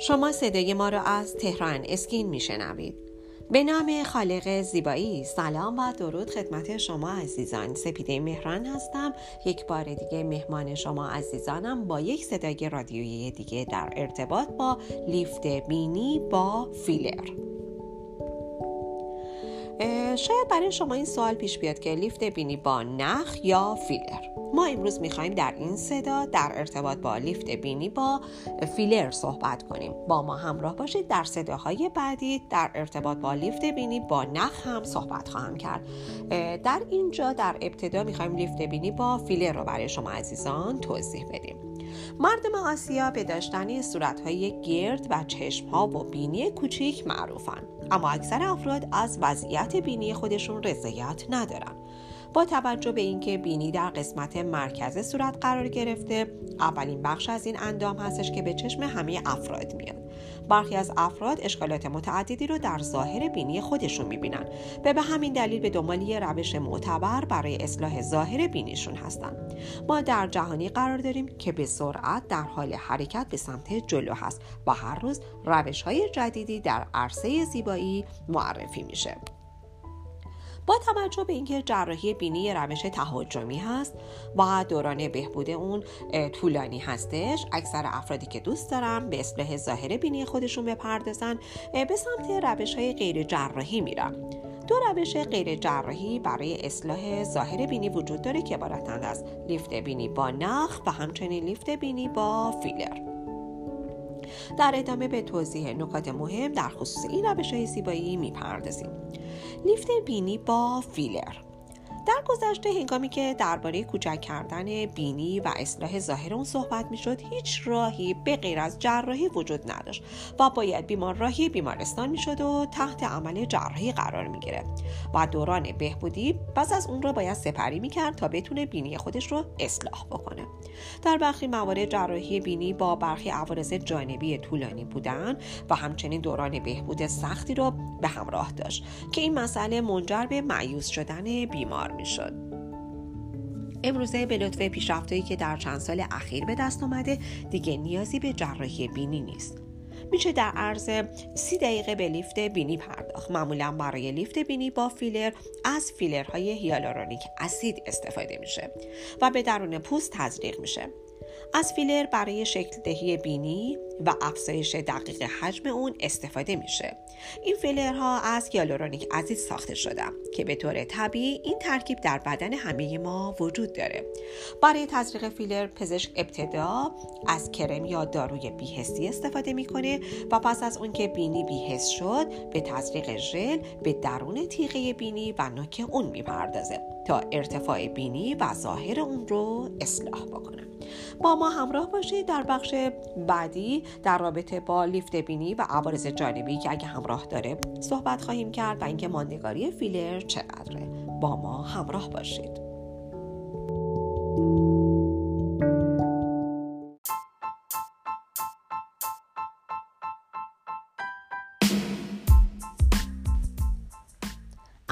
شما صدای ما را از تهران اسکین میشنوید. به نام خالق زیبایی سلام و درود خدمت شما عزیزان. سپیده مهران هستم. یک بار دیگه مهمان شما عزیزانم با یک صدای رادیویی دیگه در ارتباط با لیفت بینی با فیلر. شاید برای شما این سوال پیش بیاد که لیفت بینی با نخ یا فیلر. ما امروز می‌خوایم در این صدا در ارتباط با لیفت بینی با فیلر صحبت کنیم. با ما همراه باشید. در صداهای بعدی در ارتباط با لیفت بینی با نخ هم صحبت خواهم کرد. در اینجا در ابتدا می‌خوایم لیفت بینی با فیلر رو برای شما عزیزان توضیح بدیم. مردم آسیا به داشتن صورتهای گرد و چشمها و بینی کوچیک معروفن. اما اکثر افراد از وضعیت بینی خودشون رضایت ندارن. با توجه به اینکه بینی در قسمت مرکز صورت قرار گرفته اولین بخش از این اندام هستش که به چشم همه افراد میاد. برخی از افراد اشکالات متعددی رو در ظاهر بینی خودشون می‌بینن و به همین دلیل به دنبال یه روش معتبر برای اصلاح ظاهر بینیشون هستن. ما در جهانی قرار داریم که به سرعت در حال حرکت به سمت جلو هست و هر روز روش های جدیدی در عرصه زیبایی معرفی میشه. با توجه به اینکه جراحی بینی روش تهاجمی هست و دوران بهبود اون طولانی هستش اکثر افرادی که دوست دارن به اصلاح ظاهر بینی خودشون بپردازن به سمت روش های غیر جراحی میرن. دو روش غیر جراحی برای اصلاح ظاهر بینی وجود داره که عبارتند از لیفت بینی با نخ و همچنین لیفت بینی با فیلر. در ادامه به توضیح نکات مهم در خصوص این روش های زیبایی می‌پردازیم. لیفت بینی با فیلر در گذشته هنگامی که درباره کوچک کردن بینی و اصلاح ظاهر اون صحبت می‌شد هیچ راهی به غیر از جراحی وجود نداشت و باید بیمار راهی بیمارستان می‌شد و تحت عمل جراحی قرار می‌گیره و دوران بهبودی بعض از اون رو باید سپری می‌کرد تا بتونه بینی خودش رو اصلاح بکنه. در برخی موارد جراحی بینی با برخی عوارض جانبی طولانی بودن و همچنین دوران بهبود سختی رو به همراه داشت که این مسئله منجر به معیوز شدن بیمار می‌شد. امروزه به لطف پیشرفتهایی که در چند سال اخیر به دست آمده دیگه نیازی به جراحی بینی نیست. میشه در عرض سی دقیقه به لیفت بینی پرداخت. معمولا برای لیفت بینی با فیلر از فیلرهای هیالورونیک اسید استفاده میشه و به درون پوست تزریق میشه. از فیلر برای شکل دهی بینی و افزایش دقیق حجم اون استفاده میشه. این فیلرها از یالورونیک عزیز ساخته شده که به طور طبیعی این ترکیب در بدن همه ما وجود داره. برای تزریق فیلر پزشک ابتدا از کرم یا داروی بیهستی استفاده می‌کنه و پس از اون که بینی بیهست شد به تزریق ژل به درون تیغه بینی و نوک اون می‌پردازه تا ارتفاع بینی و ظاهر اون رو اصلاح بکنه. با ما همراه باشید در بخش بعدی در رابطه با لیفت بینی و عوارض جانبی که اگه همراه داره صحبت خواهیم کرد و اینکه ماندگاری فیلر چقدره. با ما همراه باشید.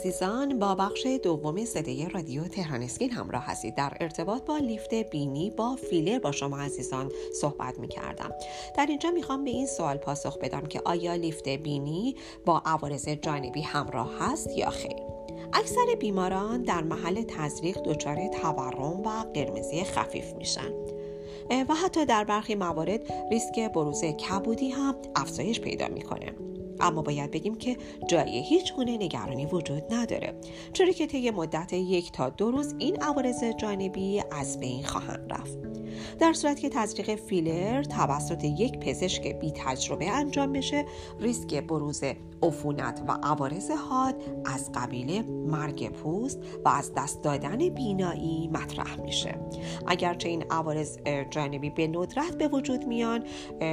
عزیزان با بخش دوم صدای رادیو تهران اسکین همراه هستید. در ارتباط با لیفت بینی با فیلر با شما عزیزان صحبت می کردم در اینجا می‌خوام به این سوال پاسخ بدم که آیا لیفت بینی با عوارض جانبی همراه هست یا خیر. اکثر بیماران در محل تزریق دچار تورم و قرمزی خفیف میشن. و حتی در برخی موارد ریسک بروز کبودی هم افزایش پیدا می‌کنه. اما باید بگیم که جای هیچ گونه نگرانی وجود نداره چرا که طی مدت یک تا دو روز این عوارض جانبی از بین خواهند رفت. در صورتی که تزریق فیلر توسط یک پزشک بی تجربه انجام بشه ریسک بروز عفونت و عوارض حاد از قبیل مرگ پوست و از دست دادن بینایی مطرح میشه. اگرچه این عوارض جانبی به ندرت به وجود میان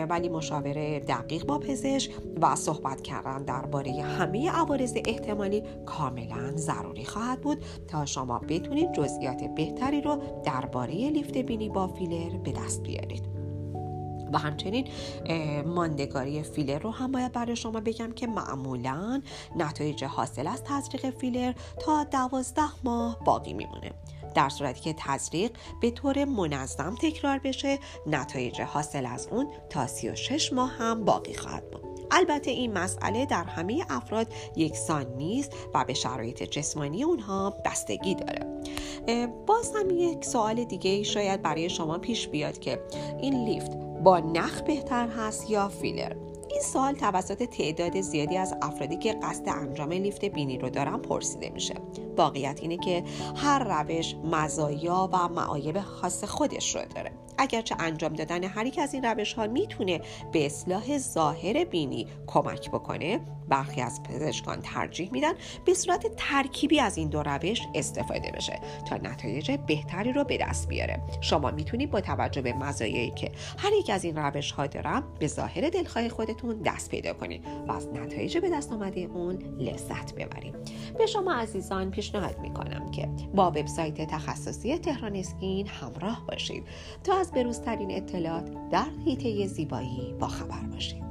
ولی مشاوره دقیق با پزشک و صحبت کردن درباره همه عوارض احتمالی کاملا ضروری خواهد بود. تا شما بتونید جزئیات بهتری رو درباره لیفت بینی با فیلر به دست بیارید. و همچنین ماندگاری فیلر رو هم باید برای شما بگم که معمولا نتایج حاصل از تزریق فیلر تا دوازده ماه باقی میمونه. در صورتی که تزریق به طور منظم تکرار بشه نتایج حاصل از اون تا 36 ماه هم باقی خواهد بود. البته این مسئله در همه افراد یکسان نیست و به شرایط جسمانی اونها بستگی داره. باز هم یک سوال دیگه شاید برای شما پیش بیاد که این لیفت با نخ بهتر هست یا فیلر؟ این سال توسط تعداد زیادی از افرادی که قصد انجام لیفت بینی رو دارن پرسیده میشه. واقعیت اینه که هر روش مزایا و معایب خاص خودش رو داره. اگرچه انجام دادن هر یک از این روش ها می‌تونه به اصلاح ظاهر بینی کمک بکنه برخی از پزشکان ترجیح میدن به صورت ترکیبی از این دو روش استفاده بشه تا نتایج بهتری رو به دست بیاره. شما می‌تونید با توجه به مزایایی که هر یک از این روش ها دارم به ظاهر دلخواه خودتون دست پیدا کنید و از نتایج به دست آمده اون لذت ببرید. به شما عزیزان پیشنهاد می‌کنم که با وبسایت تخصصی تهران اسکین همراه باشید تا از بروزترین اطلاعات در حیطه زیبایی با خبر باشید.